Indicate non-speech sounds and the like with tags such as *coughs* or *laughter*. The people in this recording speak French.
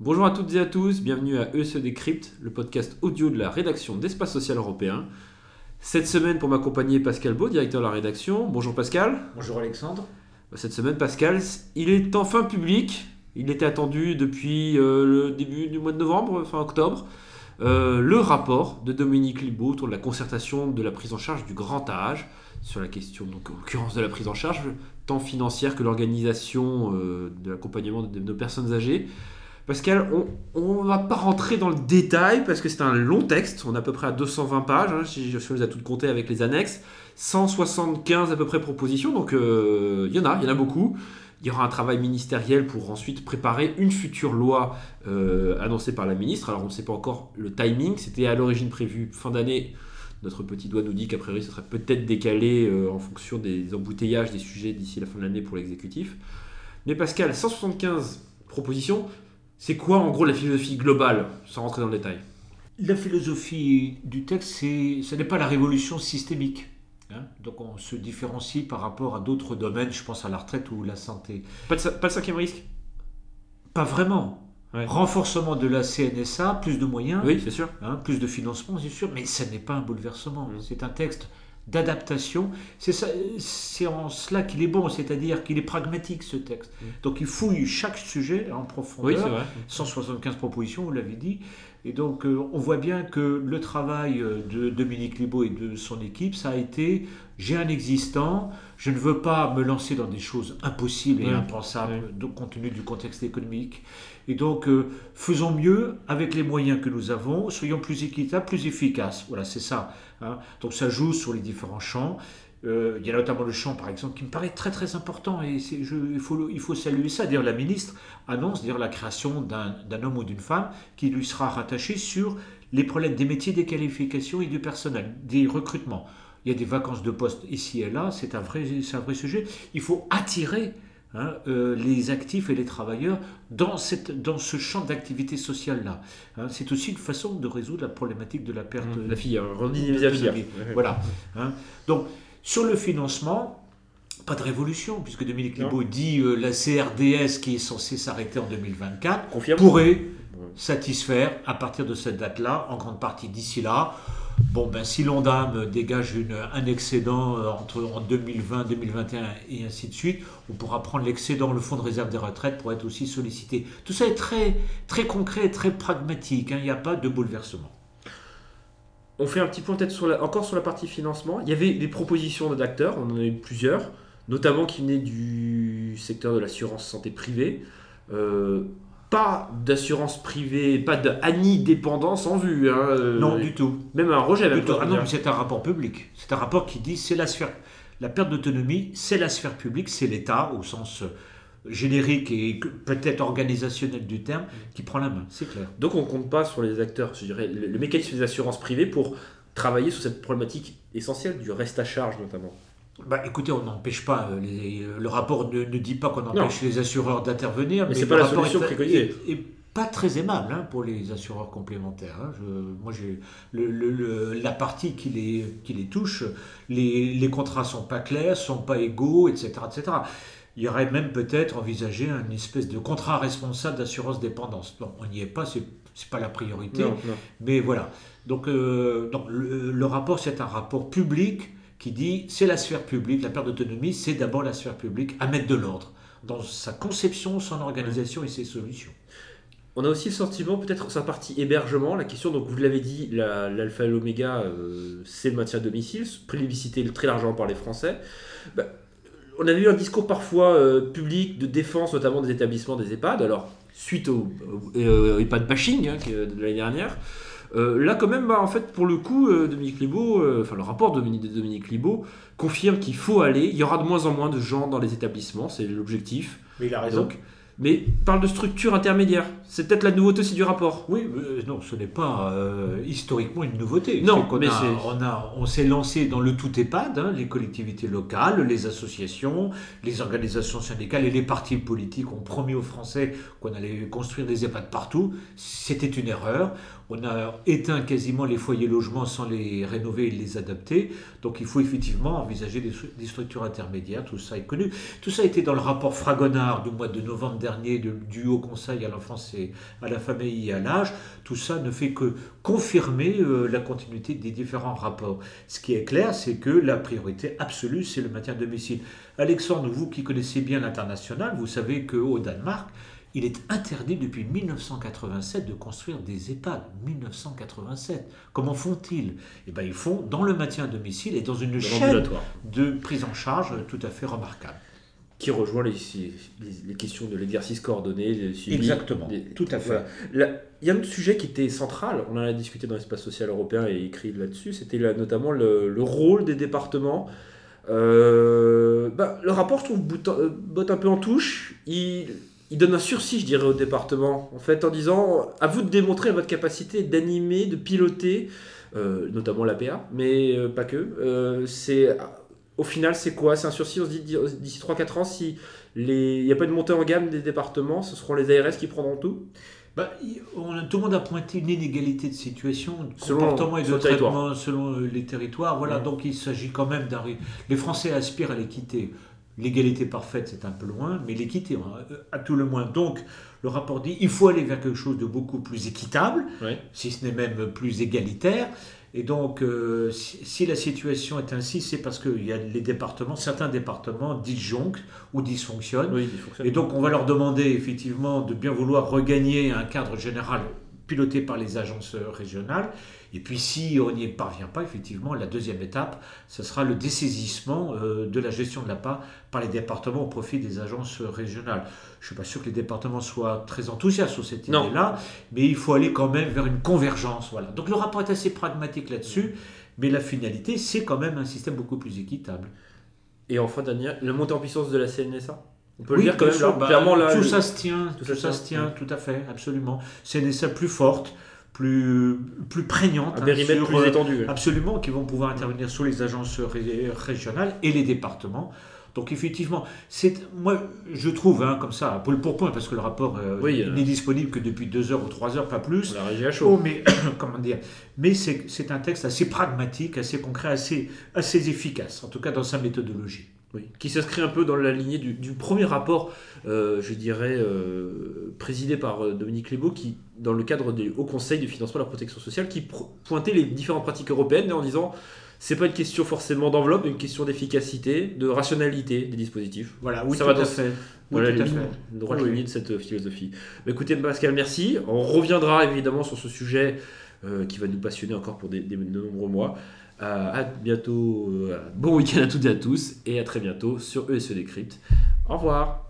Bonjour à toutes et à tous, bienvenue à ESE Décrypte, le podcast audio de la rédaction d'Espace Social Européen. Cette semaine, pour m'accompagner, Pascal Beau, directeur de la rédaction. Bonjour Pascal. Bonjour Alexandre. Cette semaine, Pascal, il est enfin public. Il était attendu depuis euh, le début du mois de novembre, fin octobre. Euh, le rapport de Dominique Libaud autour de la concertation de la prise en charge du grand âge, sur la question, donc en l'occurrence de la prise en charge, tant financière que l'organisation euh, de l'accompagnement de nos personnes âgées. Pascal, on ne va pas rentrer dans le détail parce que c'est un long texte, on est à peu près à 220 pages, hein, si je les ai toutes comptées avec les annexes, 175 à peu près propositions, donc euh, il y en a, il y en a beaucoup. Il y aura un travail ministériel pour ensuite préparer une future loi euh, annoncée par la ministre. Alors on ne sait pas encore le timing, c'était à l'origine prévu fin d'année. Notre petit doigt nous dit qu'a priori ce serait peut-être décalé euh, en fonction des embouteillages des sujets d'ici la fin de l'année pour l'exécutif. Mais Pascal, 175 propositions, c'est quoi en gros la philosophie globale, sans rentrer dans le détail? La philosophie du texte, ce n'est pas la révolution systémique. Hein. Donc on se différencie par rapport à d'autres domaines, je pense à la retraite ou la santé. Pas, de, pas le cinquième risque? Pas vraiment. Renforcement de la CNSA, plus de moyens. Oui, c'est sûr. Hein, plus de financement, c'est sûr. Mais ce n'est pas un bouleversement. Mm. C'est un texte d'adaptation. C'est en cela qu'il est bon, c'est-à-dire qu'il est pragmatique ce texte. Mm. Donc il fouille chaque sujet en profondeur. Oui, vrai. 175 propositions, vous l'avez dit. Et donc euh, on voit bien que le travail euh, de Dominique Libaud et de son équipe, ça a été j'ai un existant, je ne veux pas me lancer dans des choses impossibles et impensables compte tenu du contexte économique. Et donc, euh, faisons mieux avec les moyens que nous avons, soyons plus équitables, plus efficaces. Voilà, c'est ça. Hein. Donc, ça joue sur les différents champs. Euh, il y a notamment le champ, par exemple, qui me paraît très très important et je, il, faut, il faut saluer ça. Dire la ministre annonce dire la création d'un homme ou d'une femme qui lui sera rattaché sur les problèmes des métiers, des qualifications et du personnel, des recrutements. Il y a des vacances de poste ici et là, c'est un vrai, un vrai sujet. Il faut attirer Hein, euh, les actifs et les travailleurs dans, cette, dans ce champ d'activité sociale-là. Hein, c'est aussi une façon de résoudre la problématique de la perte mmh, la fille, la Voilà. Hein. Donc, sur le financement, pas de révolution, puisque Dominique Libaud dit euh, la CRDS qui est censée s'arrêter en 2024 pourrait satisfaire à partir de cette date-là, en grande partie d'ici là. Bon, ben, si l'ONDAM dégage une, un excédent euh, entre, en 2020, 2021 et ainsi de suite, on pourra prendre l'excédent, le fonds de réserve des retraites pour être aussi sollicité. Tout ça est très, très concret, très pragmatique. Hein. Il n'y a pas de bouleversement. On fait un petit point peut-être sur encore sur la partie financement. Il y avait des propositions d'acteurs, on en a eu plusieurs, notamment qui venaient du secteur de l'assurance santé privée. Euh, pas d'assurance privée, pas d'ANI dépendance en vue. Hein, euh, non, du tout. Même un rejet. Même ah non, c'est un rapport public. C'est un rapport qui dit c'est la sphère. La perte d'autonomie, c'est la sphère publique, c'est l'État au sens générique et peut-être organisationnel du terme qui prend la main, c'est clair. Donc on compte pas sur les acteurs, je dirais, le mécanisme des assurances privées pour travailler sur cette problématique essentielle du reste à charge notamment. Bah, écoutez, on n'empêche pas, euh, le rapport ne, dit pas qu'on empêche les assureurs d'intervenir, mais, c'est pas la solution préconisée. Et, pas très aimable hein, pour les assureurs complémentaires. Hein. moi, j'ai la partie qui les, qui les touche, les, les contrats sont pas clairs, sont pas égaux, etc., etc. Il y aurait même peut-être envisagé une espèce de contrat responsable d'assurance dépendance. Bon, on n'y est pas, c'est n'est pas la priorité, mais voilà. Donc, euh, le rapport, c'est un rapport public qui dit c'est la sphère publique, la perte d'autonomie, c'est d'abord la sphère publique à mettre de l'ordre dans sa conception, son organisation et ses solutions. On a aussi le sentiment, peut-être sa partie hébergement, la question, donc vous l'avez dit, l'alpha et l'oméga, euh, c'est le maintien à domicile, plébiscité très largement par les Français. Bah, on a eu un discours parfois euh, public de défense, notamment des établissements des EHPAD, alors suite au, EHPAD bashing hein, de l'année dernière. Euh, là, quand même, bah, en fait, pour le coup, euh, Dominique Libaud, euh, enfin le rapport de Dominique Libaud confirme qu'il faut aller. Il y aura de moins en moins de gens dans les établissements, c'est l'objectif. Mais il a raison. Mais parle de structure intermédiaire. C'est peut-être la nouveauté aussi du rapport. Oui, euh, non, ce n'est pas euh, historiquement une nouveauté. Non, qu'on mais a- on, a- on s'est lancé dans le tout EHPAD, hein, les collectivités locales, les associations, les organisations syndicales et les partis politiques ont promis aux Français qu'on allait construire des EHPAD partout. C'était une erreur. On a éteint quasiment les foyers logements sans les rénover et les adapter. Donc il faut effectivement envisager des, des structures intermédiaires. Tout ça est connu. Tout ça était dans le rapport Fragonard du mois de novembre dernier de- du Haut Conseil à l'enfance et à la famille et à l'âge. Tout ça ne fait que confirmer euh, la continuité des différents rapports. Ce qui est clair, c'est que la priorité absolue, c'est le maintien à domicile. Alexandre, vous qui connaissez bien l'international, vous savez qu'au Danemark, il est interdit depuis 1987 de construire des EHPAD. 1987. Comment font-ils? Eh bien, ils font dans le maintien à domicile et dans une chaîne de prise en charge tout à fait remarquable. Qui rejoint les, les, les questions de l'exercice coordonné. le suivi Exactement, des- tout à fait. Voilà. Il y a un autre sujet qui était central, on en a discuté dans l'espace social européen et écrit là-dessus, c'était là, notamment le, le rôle des départements. Euh, bah, le rapport, je trouve, euh, botte un peu en touche. Il, il donne un sursis, je dirais, au département, en fait, en disant à vous de démontrer votre capacité d'animer, de piloter, euh, notamment l'APA, mais euh, pas que. Euh, c'est au final, c'est quoi? C'est un sursis, on se dit d'ici 3-4 ans, si il n'y a pas de montée en gamme des départements, ce seront les ARS qui prendront tout? Bah, il- on a- tout le monde a pointé une inégalité de situation, de Selon- comportement et de traitement selon euh, les territoires. Voilà, donc il s'agit quand même d'arriver. Les Français aspirent à l'équité. L'égalité parfaite, c'est un peu loin, mais l'équité, hein, à tout le moins. Donc, le rapport dit il faut aller vers quelque chose de beaucoup plus équitable, si ce n'est même plus égalitaire. Et donc, euh, si, si la situation est ainsi, c'est parce qu'il y a les départements, certains départements disjonctent ou dysfonctionnent. Oui. Et donc, on va leur demander effectivement de bien vouloir regagner un cadre général piloté par les agences euh, régionales. Et puis, si on n'y parvient pas, effectivement, la deuxième étape, ce sera le dessaisissement euh, de la gestion de la PA par les départements au profit des agences euh, régionales. Je ne suis pas sûr que les départements soient très enthousiastes sur cette idée-là, mais il faut aller quand même vers une convergence. Voilà. Donc, le rapport est assez pragmatique là-dessus, mais la finalité, c'est quand même un système beaucoup plus équitable. Et enfin, Daniel, la montée en puissance de la CNSA On peut Oui, le dire quand bien même, sûr, là, bah, clairement, là, tout ça se tient, tout tout, ça ça, se tient, tout à fait, absolument. CNSA plus forte, plus, plus prégnante. un hein, périmètre sur, plus euh, étendu. Absolument, qui vont pouvoir intervenir sur les agences ré- régionales et les départements. Donc effectivement, c'est moi je trouve hein, comme ça pour le pourpoint parce que le rapport euh, Oui, euh. n'est disponible que depuis deux heures ou trois heures, pas plus. L'a régi à chaud. Oh, mais *coughs* comment dire Mais c'est c'est un texte assez pragmatique, assez concret, assez, assez efficace, en tout cas dans sa méthodologie. Oui, qui s'inscrit un peu dans la lignée du, du premier rapport, euh, je dirais, euh, présidé par euh, Dominique Lebeau, qui, dans le cadre du Haut Conseil du financement de la protection sociale, qui pointait les différentes pratiques européennes en disant c'est pas une question forcément d'enveloppe, mais une question d'efficacité, de rationalité des dispositifs. Voilà, oui, Ça tout va dans- fait. Voilà droite Oui, lignée oui. de cette philosophie. Bah, écoutez, Pascal, merci. On reviendra évidemment sur ce sujet euh, qui va nous passionner encore pour des, des- de nombreux mois. Euh, à bientôt. euh, bon week-end à toutes et à tous. Et à très bientôt sur ESE Décrypte. Au revoir.